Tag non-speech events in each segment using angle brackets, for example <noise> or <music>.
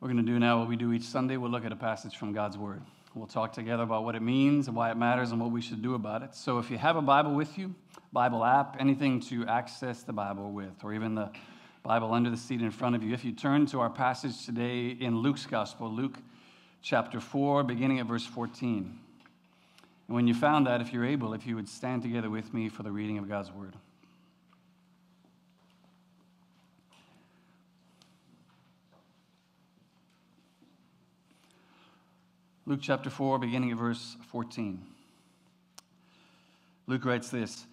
We're going to do now what we do each Sunday. We'll look at a passage from God's Word. We'll talk together about what it means and why it matters and what we should do about it. So if you have a Bible with you, Bible app, anything to access the Bible with, or even the Bible under the seat in front of you, if you turn to our passage today in Luke's Gospel, Luke chapter 4, beginning at verse 14. And when you found that, if you're able, if you would stand together with me for the reading of God's Word. Luke chapter 4, beginning at verse 14. Luke writes this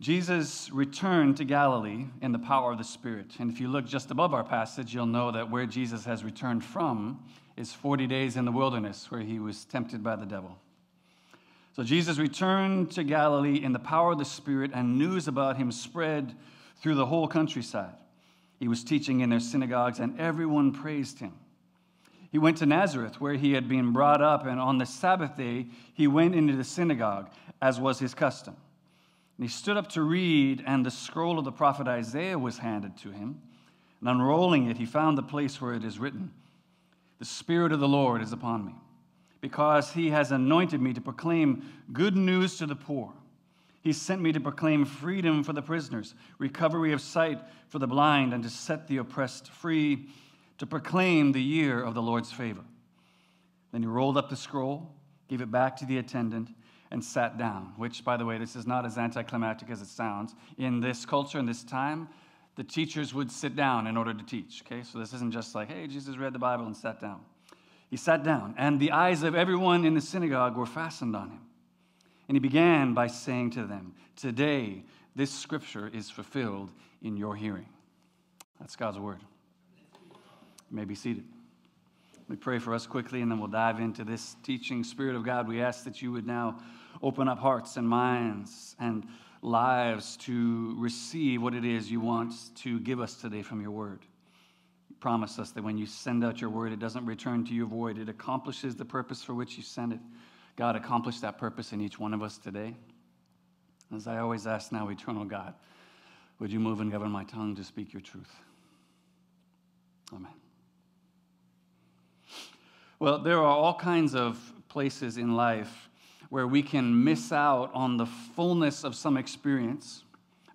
Jesus returned to Galilee in the power of the Spirit. And if you look just above our passage, you'll know that where Jesus has returned from is 40 days in the wilderness where he was tempted by the devil. So Jesus returned to Galilee in the power of the Spirit, and news about him spread through the whole countryside. He was teaching in their synagogues, and everyone praised him. He went to Nazareth, where he had been brought up, and on the Sabbath day he went into the synagogue, as was his custom. And he stood up to read, and the scroll of the prophet Isaiah was handed to him. And unrolling it, he found the place where it is written The Spirit of the Lord is upon me, because he has anointed me to proclaim good news to the poor. He sent me to proclaim freedom for the prisoners, recovery of sight for the blind, and to set the oppressed free to proclaim the year of the Lord's favor. Then he rolled up the scroll, gave it back to the attendant, and sat down, which, by the way, this is not as anticlimactic as it sounds. In this culture, in this time, the teachers would sit down in order to teach. Okay, so this isn't just like, hey, Jesus read the Bible and sat down. He sat down, and the eyes of everyone in the synagogue were fastened on him. And he began by saying to them, Today, this scripture is fulfilled in your hearing. That's God's word. You may be seated. Let me pray for us quickly, and then we'll dive into this teaching. Spirit of God, we ask that you would now open up hearts and minds and lives to receive what it is you want to give us today from your word. You promise us that when you send out your word, it doesn't return to you void, it accomplishes the purpose for which you sent it. God, accomplish that purpose in each one of us today. As I always ask now, eternal God, would you move and govern my tongue to speak your truth? Amen. Well, there are all kinds of places in life where we can miss out on the fullness of some experience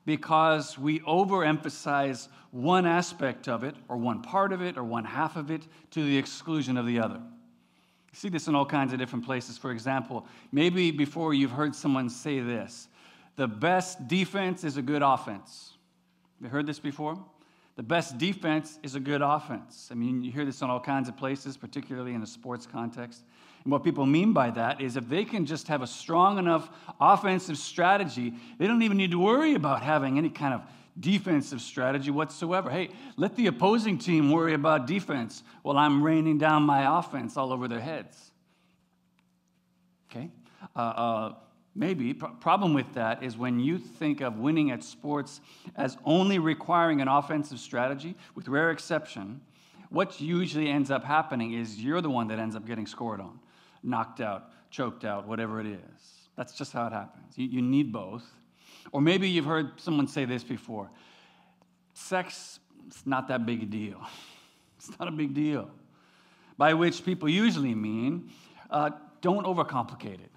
because we overemphasize one aspect of it, or one part of it, or one half of it, to the exclusion of the other. You see this in all kinds of different places. For example, maybe before you've heard someone say this the best defense is a good offense. You heard this before? The best defense is a good offense. I mean, you hear this in all kinds of places, particularly in a sports context. And what people mean by that is if they can just have a strong enough offensive strategy, they don't even need to worry about having any kind of defensive strategy whatsoever. Hey, let the opposing team worry about defense while I'm raining down my offense all over their heads. Okay? Uh, uh, Maybe. Problem with that is when you think of winning at sports as only requiring an offensive strategy, with rare exception, what usually ends up happening is you're the one that ends up getting scored on, knocked out, choked out, whatever it is. That's just how it happens. You, you need both. Or maybe you've heard someone say this before sex is not that big a deal. <laughs> It's not a big deal. By which people usually mean uh, don't overcomplicate it.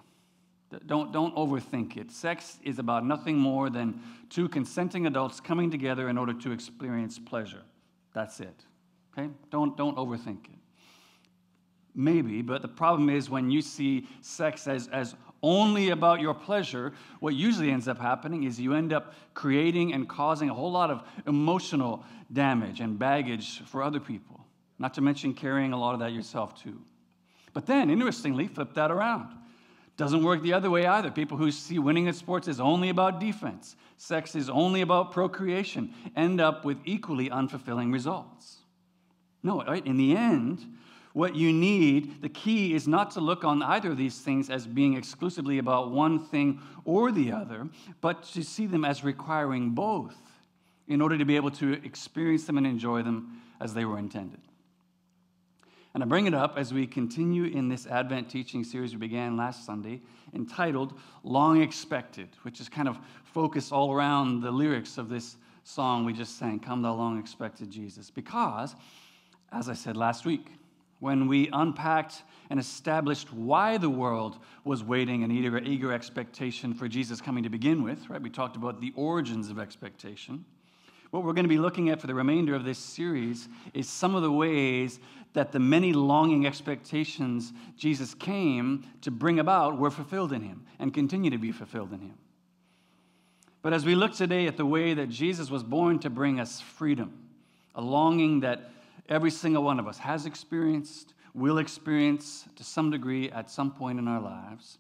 Don't, don't overthink it. Sex is about nothing more than two consenting adults coming together in order to experience pleasure. That's it. Okay? Don't, don't overthink it. Maybe, but the problem is when you see sex as, as only about your pleasure, what usually ends up happening is you end up creating and causing a whole lot of emotional damage and baggage for other people, not to mention carrying a lot of that yourself too. But then, interestingly, flip that around. Doesn't work the other way either. People who see winning at sports is only about defense, sex is only about procreation, end up with equally unfulfilling results. No, right? In the end, what you need, the key is not to look on either of these things as being exclusively about one thing or the other, but to see them as requiring both in order to be able to experience them and enjoy them as they were intended. And I bring it up as we continue in this Advent teaching series we began last Sunday entitled Long Expected, which is kind of focused all around the lyrics of this song we just sang, Come Thou Long Expected Jesus. Because, as I said last week, when we unpacked and established why the world was waiting in eager, eager expectation for Jesus coming to begin with, right? We talked about the origins of expectation. What we're going to be looking at for the remainder of this series is some of the ways that the many longing expectations Jesus came to bring about were fulfilled in him and continue to be fulfilled in him. But as we look today at the way that Jesus was born to bring us freedom, a longing that every single one of us has experienced, will experience to some degree at some point in our lives.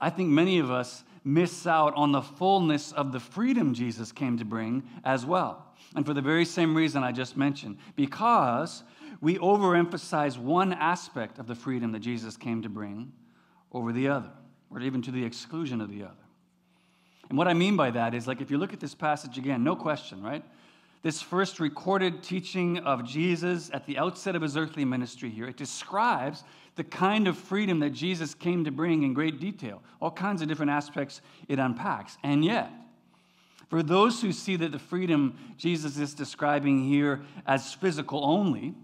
I think many of us miss out on the fullness of the freedom Jesus came to bring as well. And for the very same reason I just mentioned, because we overemphasize one aspect of the freedom that Jesus came to bring over the other, or even to the exclusion of the other. And what I mean by that is like if you look at this passage again, no question, right? this first recorded teaching of Jesus at the outset of his earthly ministry here, it describes the kind of freedom that Jesus came to bring in great detail. All kinds of different aspects it unpacks. And yet, for those who see that the freedom Jesus is describing here as physical only,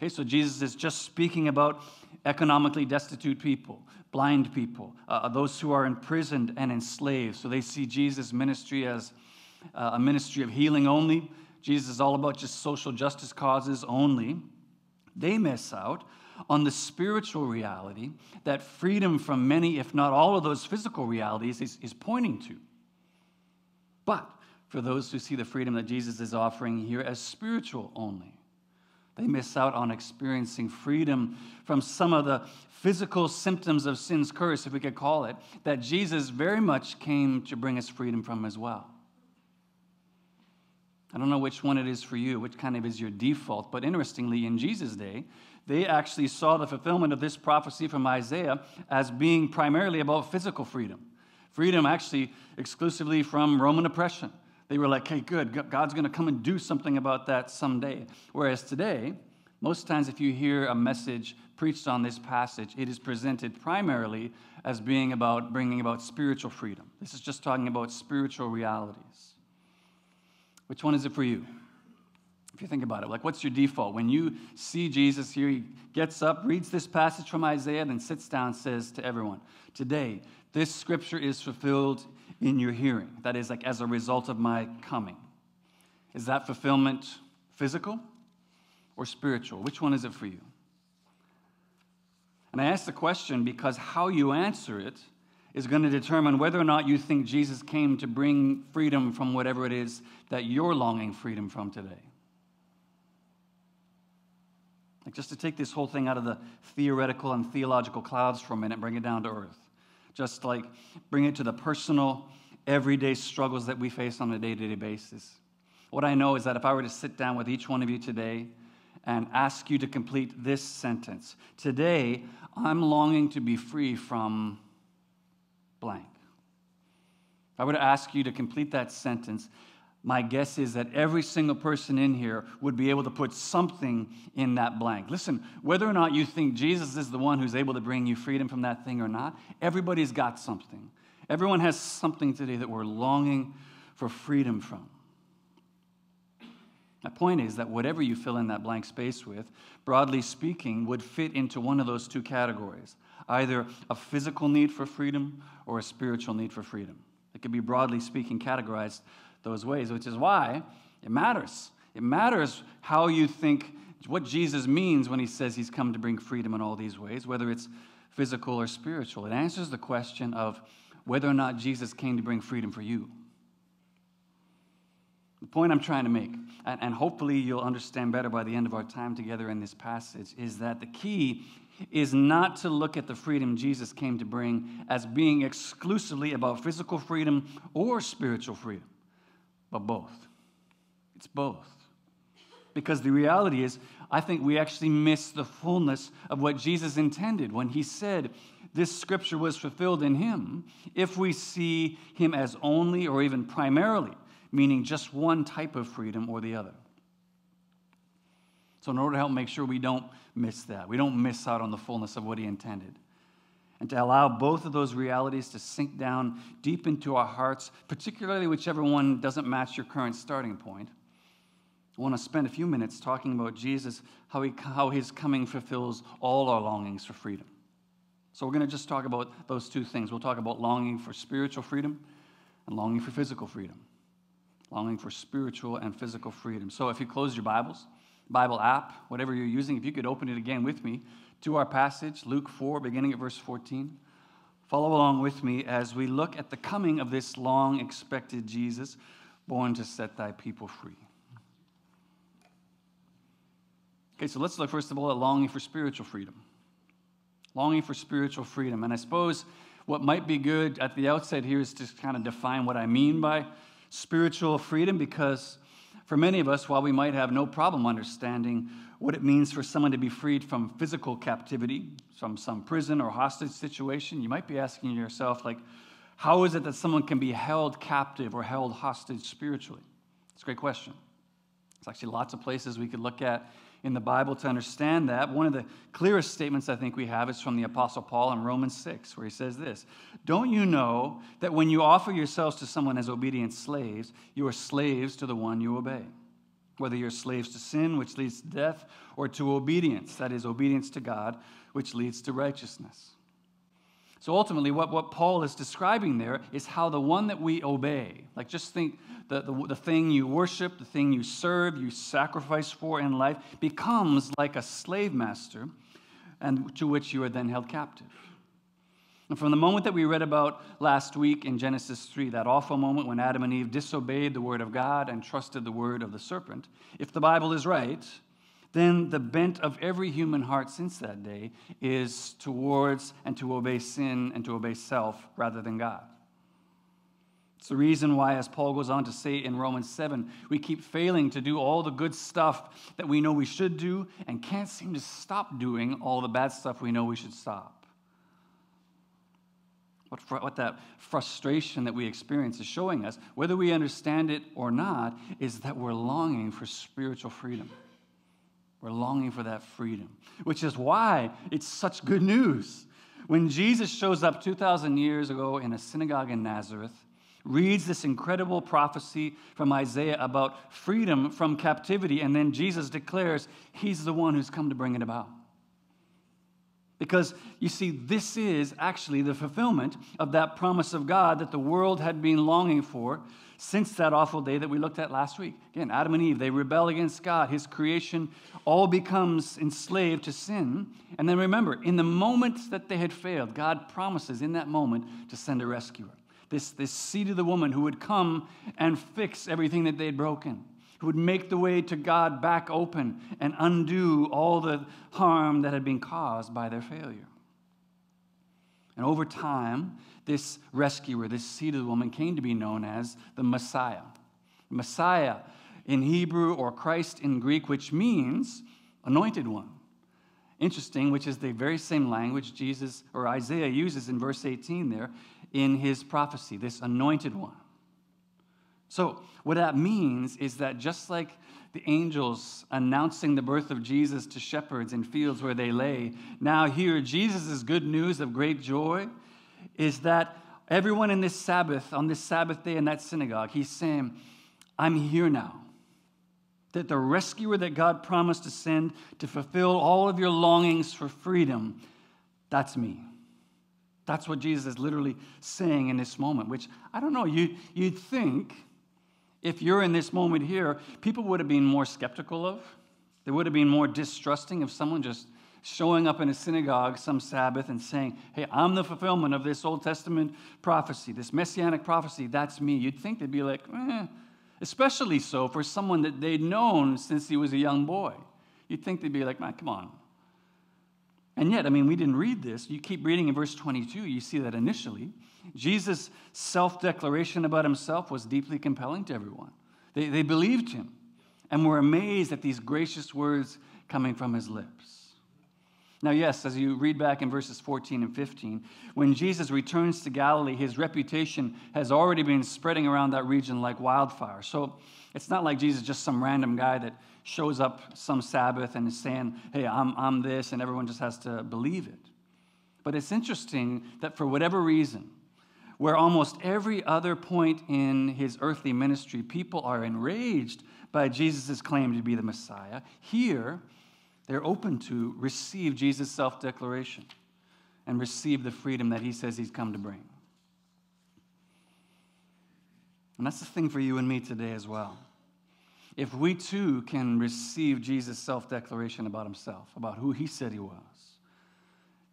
okay, so Jesus is just speaking about economically destitute people, blind people, uh, those who are imprisoned and enslaved. So they see Jesus' ministry as uh, a ministry of healing only. Jesus is all about just social justice causes only. They miss out on the spiritual reality that freedom from many, if not all of those physical realities, is, is pointing to. But for those who see the freedom that Jesus is offering here as spiritual only, they miss out on experiencing freedom from some of the physical symptoms of sin's curse, if we could call it, that Jesus very much came to bring us freedom from as well. I don't know which one it is for you, which kind of is your default, but interestingly, in Jesus' day, they actually saw the fulfillment of this prophecy from Isaiah as being primarily about physical freedom. Freedom actually exclusively from Roman oppression. They were like, hey, good, God's going to come and do something about that someday. Whereas today, most times if you hear a message preached on this passage, it is presented primarily as being about bringing about spiritual freedom. This is just talking about spiritual realities. Which one is it for you? If you think about it, like what's your default? When you see Jesus here, he gets up, reads this passage from Isaiah, then sits down says to everyone, Today, this scripture is fulfilled in your hearing. That is, like as a result of my coming. Is that fulfillment physical or spiritual? Which one is it for you? And I ask the question because how you answer it is going to determine whether or not you think Jesus came to bring freedom from whatever it is that you're longing freedom from today. Like just to take this whole thing out of the theoretical and theological clouds for a minute, bring it down to earth. Just like bring it to the personal, everyday struggles that we face on a day to day basis. What I know is that if I were to sit down with each one of you today and ask you to complete this sentence, today I'm longing to be free from blank. If I were to ask you to complete that sentence, my guess is that every single person in here would be able to put something in that blank. Listen, whether or not you think Jesus is the one who's able to bring you freedom from that thing or not, everybody's got something. Everyone has something today that we're longing for freedom from. My point is that whatever you fill in that blank space with, broadly speaking, would fit into one of those two categories either a physical need for freedom or a spiritual need for freedom. It could be broadly speaking categorized those ways, which is why it matters. It matters how you think, what Jesus means when he says he's come to bring freedom in all these ways, whether it's physical or spiritual. It answers the question of whether or not Jesus came to bring freedom for you. The point I'm trying to make, and, hopefully you'll understand better by the end of our time together in this passage, is that the key is not to look at the freedom Jesus came to bring as being exclusively about physical freedom or spiritual freedom, but both. It's both. Because the reality is, I think we actually miss the fullness of what Jesus intended when he said this scripture was fulfilled in him if we see him as only or even primarily, meaning just one type of freedom or the other. So, in order to help make sure we don't miss that, we don't miss out on the fullness of what He intended, and to allow both of those realities to sink down deep into our hearts, particularly whichever one doesn't match your current starting point, I want to spend a few minutes talking about Jesus, how, he, how his coming fulfills all our longings for freedom. So, we're going to just talk about those two things. We'll talk about longing for spiritual freedom and longing for physical freedom. Longing for spiritual and physical freedom. So, if you close your Bibles, Bible app, whatever you're using, if you could open it again with me to our passage, Luke 4, beginning at verse 14. Follow along with me as we look at the coming of this long expected Jesus, born to set thy people free. Okay, so let's look first of all at longing for spiritual freedom. Longing for spiritual freedom. And I suppose what might be good at the outset here is to kind of define what I mean by spiritual freedom because for many of us, while we might have no problem understanding what it means for someone to be freed from physical captivity, from some prison or hostage situation, you might be asking yourself, like, how is it that someone can be held captive or held hostage spiritually? It's a great question. There's actually lots of places we could look at in the Bible to understand that. One of the clearest statements I think we have is from the Apostle Paul in Romans 6, where he says this Don't you know that when you offer yourselves to someone as obedient slaves, you are slaves to the one you obey? Whether you're slaves to sin, which leads to death, or to obedience, that is, obedience to God, which leads to righteousness. So ultimately, what, what Paul is describing there is how the one that we obey, like just think the, the, the thing you worship, the thing you serve, you sacrifice for in life, becomes like a slave master and to which you are then held captive. And from the moment that we read about last week in Genesis 3, that awful moment when Adam and Eve disobeyed the word of God and trusted the word of the serpent, if the Bible is right, then the bent of every human heart since that day is towards and to obey sin and to obey self rather than God. It's the reason why, as Paul goes on to say in Romans 7, we keep failing to do all the good stuff that we know we should do and can't seem to stop doing all the bad stuff we know we should stop. What, what that frustration that we experience is showing us, whether we understand it or not, is that we're longing for spiritual freedom. We're longing for that freedom, which is why it's such good news. When Jesus shows up 2,000 years ago in a synagogue in Nazareth, reads this incredible prophecy from Isaiah about freedom from captivity, and then Jesus declares he's the one who's come to bring it about. Because you see, this is actually the fulfillment of that promise of God that the world had been longing for since that awful day that we looked at last week. Again, Adam and Eve, they rebel against God. His creation all becomes enslaved to sin. And then remember, in the moment that they had failed, God promises in that moment to send a rescuer. This, this seed of the woman who would come and fix everything that they had broken, would make the way to God back open and undo all the harm that had been caused by their failure. And over time, this rescuer, this the woman, came to be known as the Messiah. Messiah in Hebrew or Christ in Greek, which means anointed one. Interesting, which is the very same language Jesus or Isaiah uses in verse 18 there in his prophecy, this anointed one. So, what that means is that just like the angels announcing the birth of Jesus to shepherds in fields where they lay, now here Jesus' good news of great joy is that everyone in this Sabbath, on this Sabbath day in that synagogue, he's saying, I'm here now. That the rescuer that God promised to send to fulfill all of your longings for freedom, that's me. That's what Jesus is literally saying in this moment, which I don't know, you, you'd think if you're in this moment here, people would have been more skeptical of. They would have been more distrusting of someone just showing up in a synagogue some Sabbath and saying, Hey, I'm the fulfillment of this Old Testament prophecy, this messianic prophecy, that's me. You'd think they'd be like, eh. especially so for someone that they'd known since he was a young boy. You'd think they'd be like, Man, come on. And yet, I mean, we didn't read this. You keep reading in verse 22, you see that initially, Jesus' self declaration about himself was deeply compelling to everyone. They, they believed him and were amazed at these gracious words coming from his lips. Now, yes, as you read back in verses 14 and 15, when Jesus returns to Galilee, his reputation has already been spreading around that region like wildfire. So it's not like Jesus is just some random guy that shows up some Sabbath and is saying, hey, I'm, I'm this, and everyone just has to believe it. But it's interesting that for whatever reason, where almost every other point in his earthly ministry, people are enraged by Jesus' claim to be the Messiah. Here, they're open to receive Jesus' self declaration and receive the freedom that he says he's come to bring. And that's the thing for you and me today as well. If we too can receive Jesus' self declaration about himself, about who he said he was,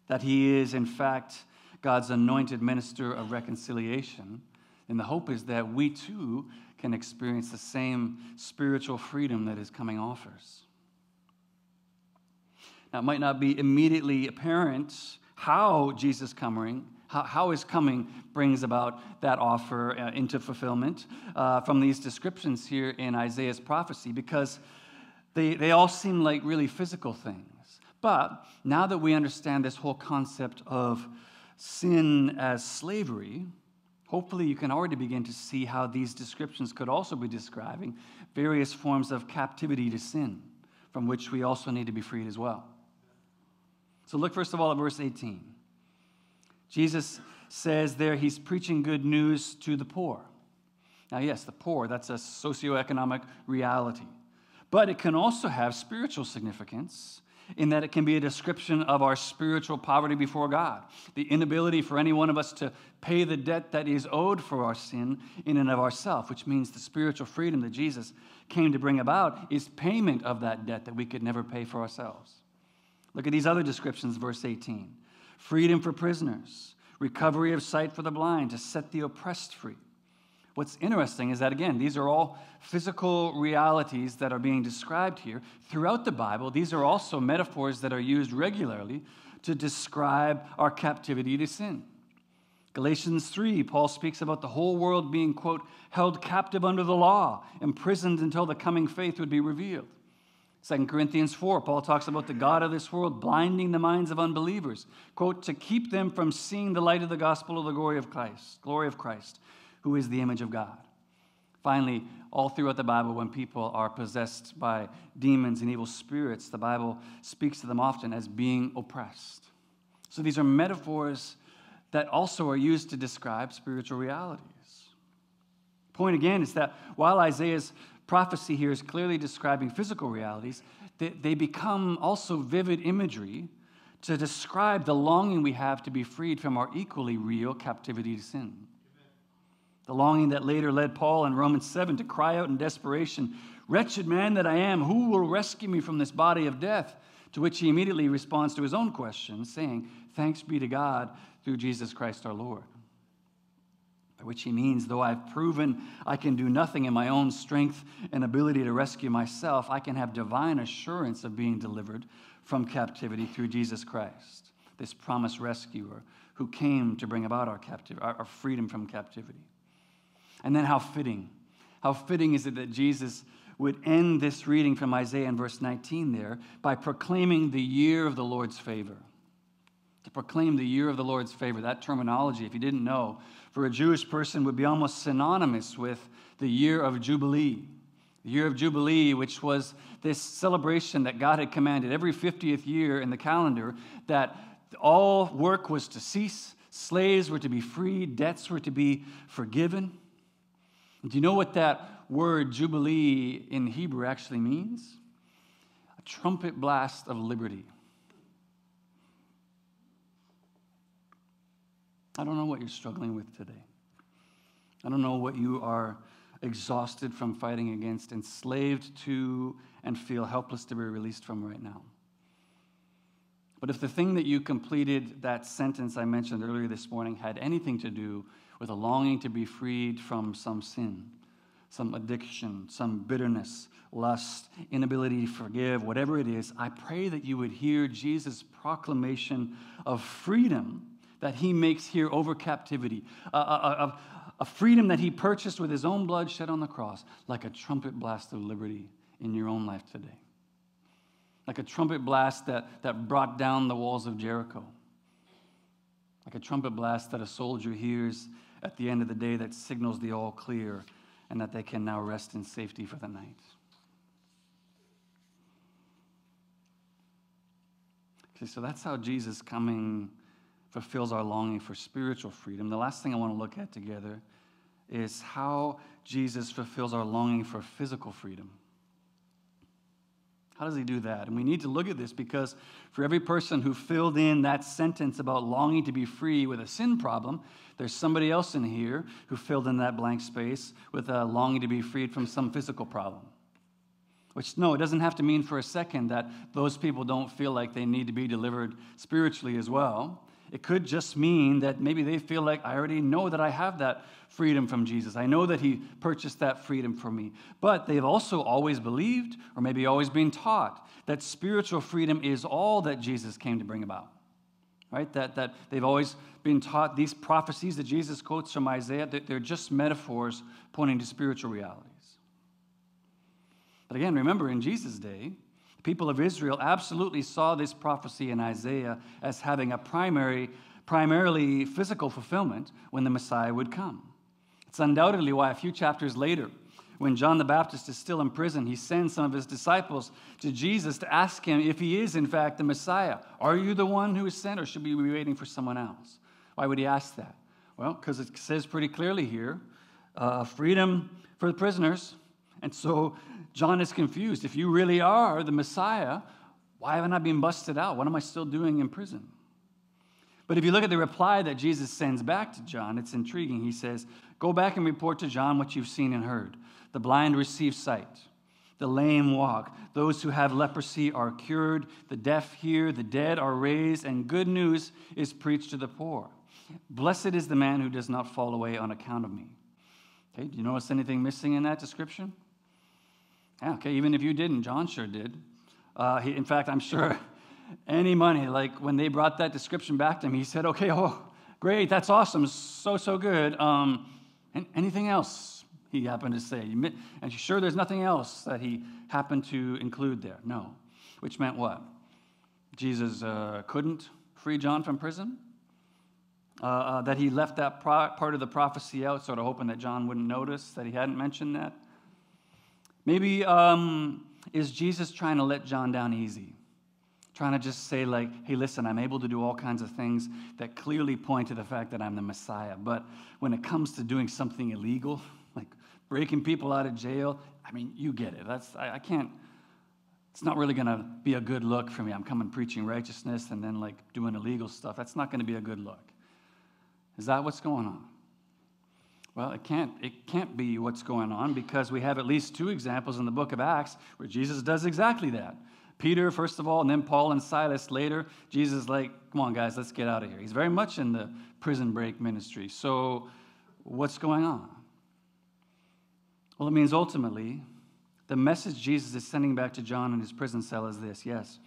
that he is, in fact, God's anointed minister of reconciliation, then the hope is that we too can experience the same spiritual freedom that his coming offers. Now, it might not be immediately apparent how Jesus' coming, how, how his coming brings about that offer uh, into fulfillment uh, from these descriptions here in Isaiah's prophecy, because they, they all seem like really physical things. But now that we understand this whole concept of sin as slavery, hopefully you can already begin to see how these descriptions could also be describing various forms of captivity to sin, from which we also need to be freed as well. So look first of all at verse 18. Jesus says there he's preaching good news to the poor. Now, yes, the poor, that's a socioeconomic reality. But it can also have spiritual significance in that it can be a description of our spiritual poverty before God, the inability for any one of us to pay the debt that is owed for our sin in and of ourselves, which means the spiritual freedom that Jesus came to bring about is payment of that debt that we could never pay for ourselves. Look at these other descriptions, verse 18 freedom for prisoners, recovery of sight for the blind, to set the oppressed free What's interesting is that, again, these are all physical realities that are being described here. Throughout the Bible, these are also metaphors that are used regularly to describe our captivity to sin. Galatians 3, Paul speaks about the whole world being, quote, held captive under the law, imprisoned until the coming faith would be revealed. 2 Corinthians 4, Paul talks about the God of this world blinding the minds of unbelievers, quote, to keep them from seeing the light of the gospel of the glory of Christ, glory of Christ, who is the image of God. Finally, all throughout the Bible, when people are possessed by demons and evil spirits, the Bible speaks to them often as being oppressed. So these are metaphors that also are used to describe spiritual realities. Point again is that while Isaiah's prophecy here is clearly describing physical realities, they, they become also vivid imagery to describe the longing we have to be freed from our equally real captivity to sin. The longing that later led Paul in Romans 7 to cry out in desperation, Wretched man that I am, who will rescue me from this body of death? To which he immediately responds to his own question, saying, Thanks be to God through Jesus Christ our Lord. By which he means, though I've proven I can do nothing in my own strength and ability to rescue myself, I can have divine assurance of being delivered from captivity through Jesus Christ, this promised rescuer who came to bring about our, captivity, our freedom from captivity. And then how fitting. How fitting is it that Jesus would end this reading from Isaiah in verse 19 there by proclaiming the year of the Lord's favor. To proclaim the year of the Lord's favor, that terminology, if you didn't know, for a Jewish person would be almost synonymous with the year of Jubilee. The year of Jubilee, which was this celebration that God had commanded every 50th year in the calendar, that all work was to cease, slaves were to be freed, debts were to be forgiven. Do you know what that word jubilee in Hebrew actually means? A trumpet blast of liberty. I don't know what you're struggling with today. I don't know what you are exhausted from fighting against, enslaved to, and feel helpless to be released from right now. But if the thing that you completed, that sentence I mentioned earlier this morning, had anything to do with a longing to be freed from some sin, some addiction, some bitterness, lust, inability to forgive, whatever it is, I pray that you would hear Jesus' proclamation of freedom that he makes here over captivity, a, a freedom that he purchased with his own blood shed on the cross, like a trumpet blast of liberty in your own life today. Like a trumpet blast that, that brought down the walls of Jericho. Like a trumpet blast that a soldier hears at the end of the day that signals the all clear and that they can now rest in safety for the night. Okay, so that's how Jesus' coming fulfills our longing for spiritual freedom, the last thing I want to look at together is how Jesus fulfills our longing for physical freedom. How does he do that? And we need to look at this because for every person who filled in that sentence about longing to be free with a sin problem, there's somebody else in here who filled in that blank space with a longing to be freed from some physical problem. Which, no, it doesn't have to mean for a second that those people don't feel like they need to be delivered spiritually as well. It could just mean that maybe they feel like I already know that I have that freedom from Jesus. I know that He purchased that freedom for me. But they've also always believed, or maybe always been taught, that spiritual freedom is all that Jesus came to bring about. Right? That, that they've always been taught these prophecies that Jesus quotes from Isaiah, that they're just metaphors pointing to spiritual realities. But again, remember, in Jesus' day, people of Israel absolutely saw this prophecy in Isaiah as having a primary, primarily physical fulfillment when the Messiah would come. It's undoubtedly why a few chapters later, when John the Baptist is still in prison, he sends some of his disciples to Jesus to ask him if he is, in fact, the Messiah. Are you the one who is sent, or should we be waiting for someone else? Why would he ask that? Well, because it says pretty clearly here uh, freedom for the prisoners. And so John is confused. If you really are the Messiah, why haven't I been busted out? What am I still doing in prison? But if you look at the reply that Jesus sends back to John, it's intriguing. He says, Go back and report to John what you've seen and heard. The blind receive sight, the lame walk, those who have leprosy are cured, the deaf hear, the dead are raised, and good news is preached to the poor. Blessed is the man who does not fall away on account of me. Okay, do you notice anything missing in that description? Yeah, okay, even if you didn't, John sure did. Uh, he, in fact, I'm sure <laughs> any money, like when they brought that description back to him, he said, okay, oh, great, that's awesome, so, so good. Um, and anything else he happened to say? And sure there's nothing else that he happened to include there? No. Which meant what? Jesus uh, couldn't free John from prison? Uh, uh, that he left that pro- part of the prophecy out, sort of hoping that John wouldn't notice that he hadn't mentioned that? Maybe um, is Jesus trying to let John down easy? Trying to just say, like, hey, listen, I'm able to do all kinds of things that clearly point to the fact that I'm the Messiah. But when it comes to doing something illegal, like breaking people out of jail, I mean, you get it. That's, I, I can't, it's not really going to be a good look for me. I'm coming preaching righteousness and then like doing illegal stuff. That's not going to be a good look. Is that what's going on? Well, it can't, it can't be what's going on because we have at least two examples in the book of Acts where Jesus does exactly that. Peter, first of all, and then Paul and Silas later. Jesus is like, come on, guys, let's get out of here. He's very much in the prison break ministry. So, what's going on? Well, it means ultimately, the message Jesus is sending back to John in his prison cell is this yes,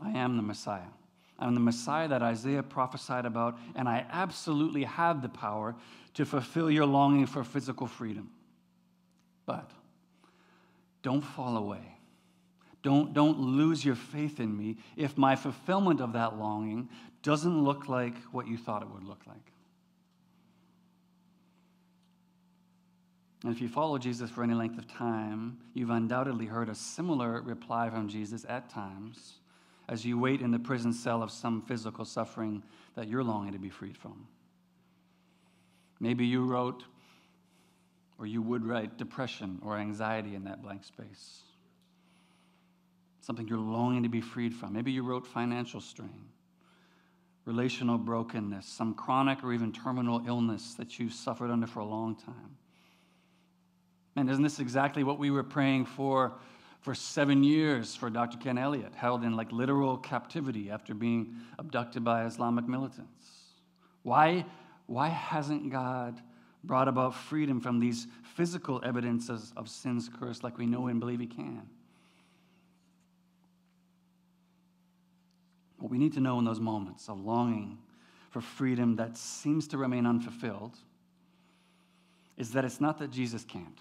I am the Messiah. I'm the Messiah that Isaiah prophesied about, and I absolutely have the power to fulfill your longing for physical freedom. But don't fall away. Don't, don't lose your faith in me if my fulfillment of that longing doesn't look like what you thought it would look like. And if you follow Jesus for any length of time, you've undoubtedly heard a similar reply from Jesus at times as you wait in the prison cell of some physical suffering that you're longing to be freed from. Maybe you wrote, or you would write, depression or anxiety in that blank space. Something you're longing to be freed from. Maybe you wrote financial strain, relational brokenness, some chronic or even terminal illness that you've suffered under for a long time. And isn't this exactly what we were praying for for seven years for Dr. Ken Elliott, held in like literal captivity after being abducted by Islamic militants. Why, why hasn't God brought about freedom from these physical evidences of sin's curse like we know and believe He can? What we need to know in those moments of longing for freedom that seems to remain unfulfilled is that it's not that Jesus can't.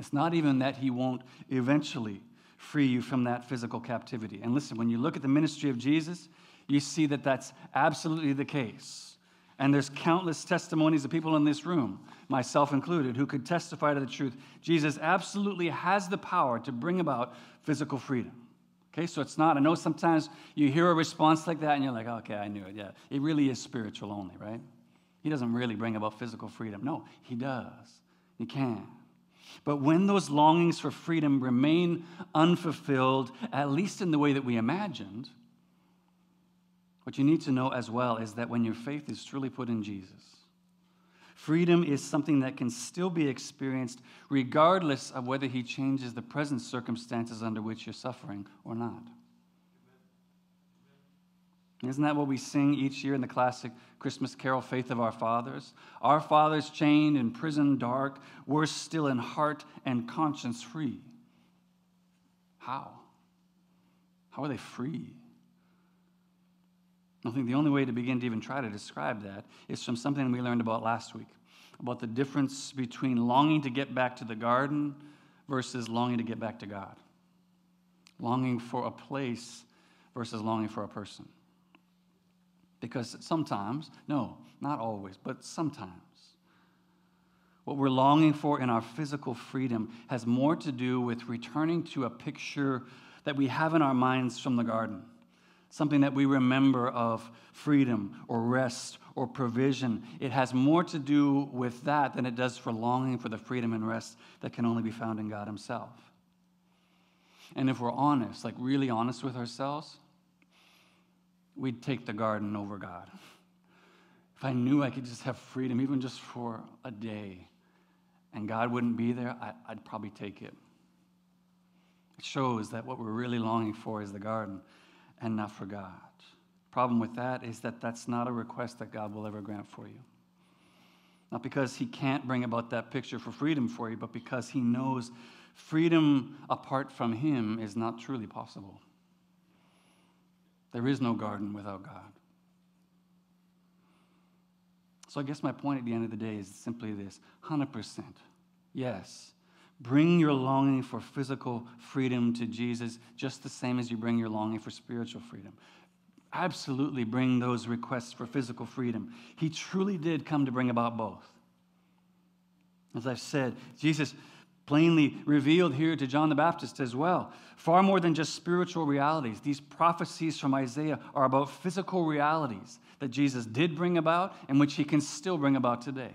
It's not even that he won't eventually free you from that physical captivity. And listen, when you look at the ministry of Jesus, you see that that's absolutely the case. And there's countless testimonies of people in this room, myself included, who could testify to the truth. Jesus absolutely has the power to bring about physical freedom. Okay, so it's not, I know sometimes you hear a response like that and you're like, okay, I knew it. Yeah, it really is spiritual only, right? He doesn't really bring about physical freedom. No, he does. He can. But when those longings for freedom remain unfulfilled, at least in the way that we imagined, what you need to know as well is that when your faith is truly put in Jesus, freedom is something that can still be experienced regardless of whether He changes the present circumstances under which you're suffering or not. Isn't that what we sing each year in the classic Christmas carol, Faith of Our Fathers? Our fathers chained in prison dark, we're still in heart and conscience free. How? How are they free? I think the only way to begin to even try to describe that is from something we learned about last week about the difference between longing to get back to the garden versus longing to get back to God. Longing for a place versus longing for a person. Because sometimes, no, not always, but sometimes, what we're longing for in our physical freedom has more to do with returning to a picture that we have in our minds from the garden, something that we remember of freedom or rest or provision. It has more to do with that than it does for longing for the freedom and rest that can only be found in God Himself. And if we're honest, like really honest with ourselves, we'd take the garden over God. If I knew I could just have freedom, even just for a day, and God wouldn't be there, I, would probably take it. It shows that what we're really longing for is the garden and not for God. Problem with that is that that's not a request that God will ever grant for you. Not because He can't bring about that picture for freedom for you, but because He knows freedom apart from Him is not truly possible. There is no garden without God. So I guess my point at the end of the day is simply this 100%. Yes. Bring your longing for physical freedom to Jesus just the same as you bring your longing for spiritual freedom. Absolutely bring those requests for physical freedom. He truly did come to bring about both. As I've said, Jesus plainly revealed here to John the Baptist as well. Far more than just spiritual realities, these prophecies from Isaiah are about physical realities that Jesus did bring about and which he can still bring about today.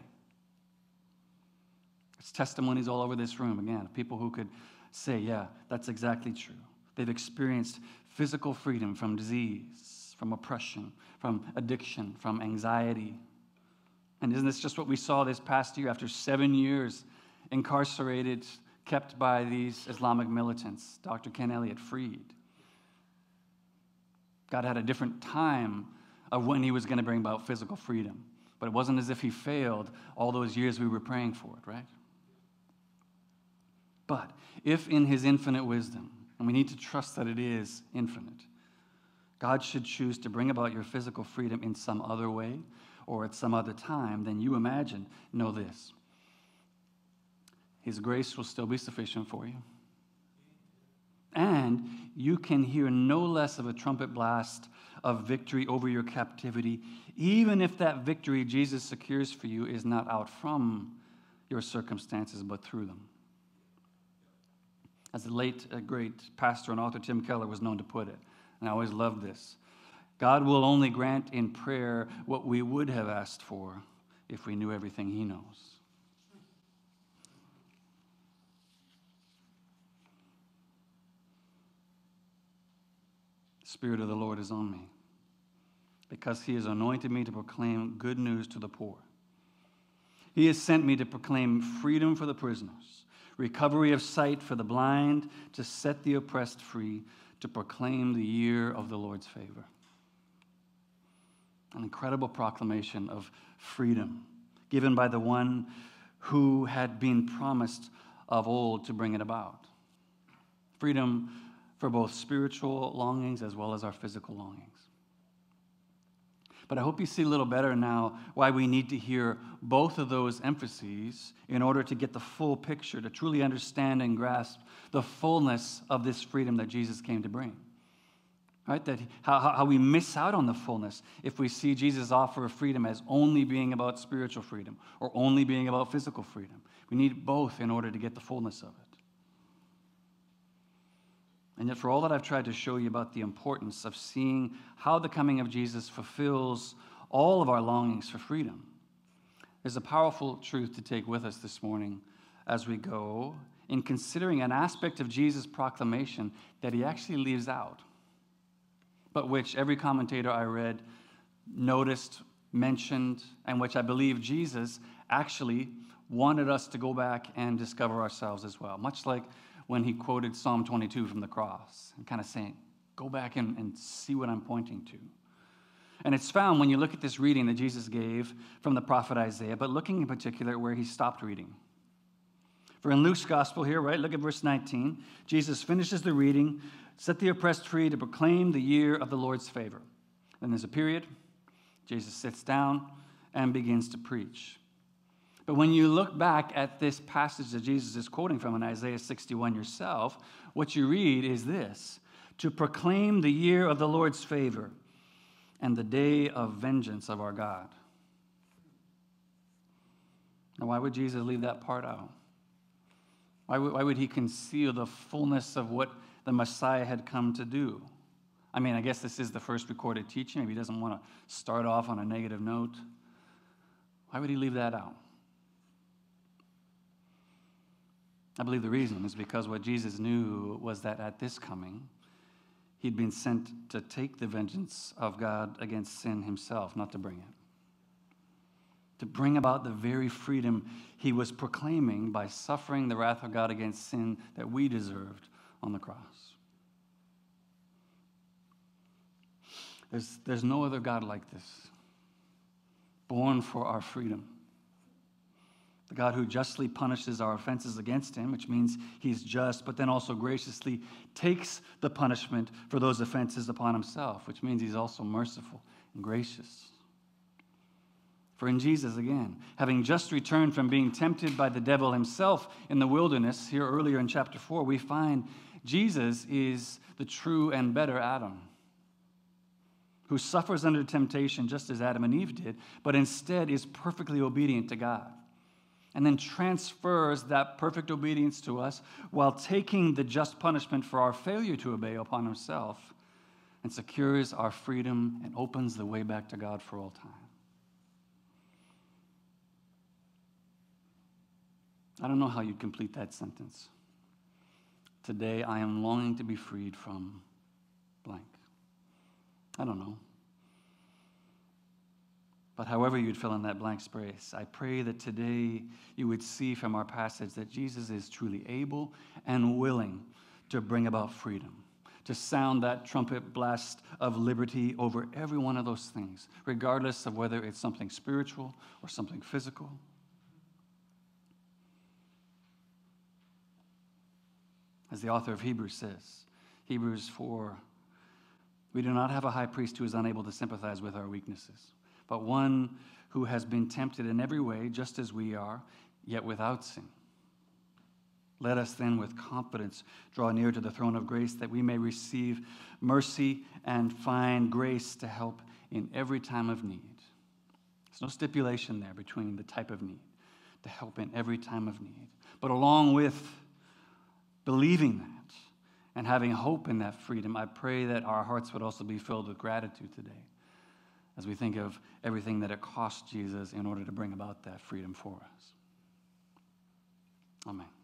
There's testimonies all over this room, again, of people who could say, yeah, that's exactly true. They've experienced physical freedom from disease, from oppression, from addiction, from anxiety. And isn't this just what we saw this past year after seven years incarcerated, kept by these Islamic militants. Dr. Ken Elliott freed. God had a different time of when he was going to bring about physical freedom. But it wasn't as if he failed all those years we were praying for it, right? But if in his infinite wisdom, and we need to trust that it is infinite, God should choose to bring about your physical freedom in some other way or at some other time, then you imagine, know this his grace will still be sufficient for you. And you can hear no less of a trumpet blast of victory over your captivity, even if that victory Jesus secures for you is not out from your circumstances, but through them. As the late uh, great pastor and author Tim Keller was known to put it, and I always love this God will only grant in prayer what we would have asked for if we knew everything He knows. Spirit of the Lord is on me because he has anointed me to proclaim good news to the poor. He has sent me to proclaim freedom for the prisoners, recovery of sight for the blind, to set the oppressed free, to proclaim the year of the Lord's favor. An incredible proclamation of freedom given by the one who had been promised of old to bring it about. Freedom for both spiritual longings as well as our physical longings. But I hope you see a little better now why we need to hear both of those emphases in order to get the full picture, to truly understand and grasp the fullness of this freedom that Jesus came to bring. Right? That how, how we miss out on the fullness if we see Jesus' offer of freedom as only being about spiritual freedom or only being about physical freedom. We need both in order to get the fullness of it. And yet, for all that I've tried to show you about the importance of seeing how the coming of Jesus fulfills all of our longings for freedom, there's a powerful truth to take with us this morning as we go in considering an aspect of Jesus' proclamation that he actually leaves out, but which every commentator I read noticed, mentioned, and which I believe Jesus actually wanted us to go back and discover ourselves as well. Much like when he quoted Psalm 22 from the cross and kind of saying, Go back and, and see what I'm pointing to. And it's found when you look at this reading that Jesus gave from the prophet Isaiah, but looking in particular where he stopped reading. For in Luke's gospel here, right, look at verse 19. Jesus finishes the reading, set the oppressed free to proclaim the year of the Lord's favor. Then there's a period. Jesus sits down and begins to preach. But when you look back at this passage that Jesus is quoting from in Isaiah 61 yourself, what you read is this to proclaim the year of the Lord's favor and the day of vengeance of our God. Now, why would Jesus leave that part out? Why would, why would he conceal the fullness of what the Messiah had come to do? I mean, I guess this is the first recorded teaching. Maybe he doesn't want to start off on a negative note. Why would he leave that out? I believe the reason is because what Jesus knew was that at this coming, he'd been sent to take the vengeance of God against sin himself, not to bring it. To bring about the very freedom he was proclaiming by suffering the wrath of God against sin that we deserved on the cross. There's, there's no other God like this, born for our freedom the God who justly punishes our offenses against him, which means he's just, but then also graciously takes the punishment for those offenses upon himself, which means he's also merciful and gracious. For in Jesus, again, having just returned from being tempted by the devil himself in the wilderness, here earlier in chapter 4, we find Jesus is the true and better Adam, who suffers under temptation just as Adam and Eve did, but instead is perfectly obedient to God and then transfers that perfect obedience to us while taking the just punishment for our failure to obey upon himself and secures our freedom and opens the way back to God for all time. I don't know how you'd complete that sentence. Today I am longing to be freed from blank. I don't know. But however you'd fill in that blank space, I pray that today you would see from our passage that Jesus is truly able and willing to bring about freedom, to sound that trumpet blast of liberty over every one of those things, regardless of whether it's something spiritual or something physical. As the author of Hebrews says, Hebrews 4 we do not have a high priest who is unable to sympathize with our weaknesses but one who has been tempted in every way, just as we are, yet without sin. Let us then, with confidence, draw near to the throne of grace that we may receive mercy and find grace to help in every time of need. There's no stipulation there between the type of need, to help in every time of need. But along with believing that and having hope in that freedom, I pray that our hearts would also be filled with gratitude today as we think of everything that it cost Jesus in order to bring about that freedom for us. Amen.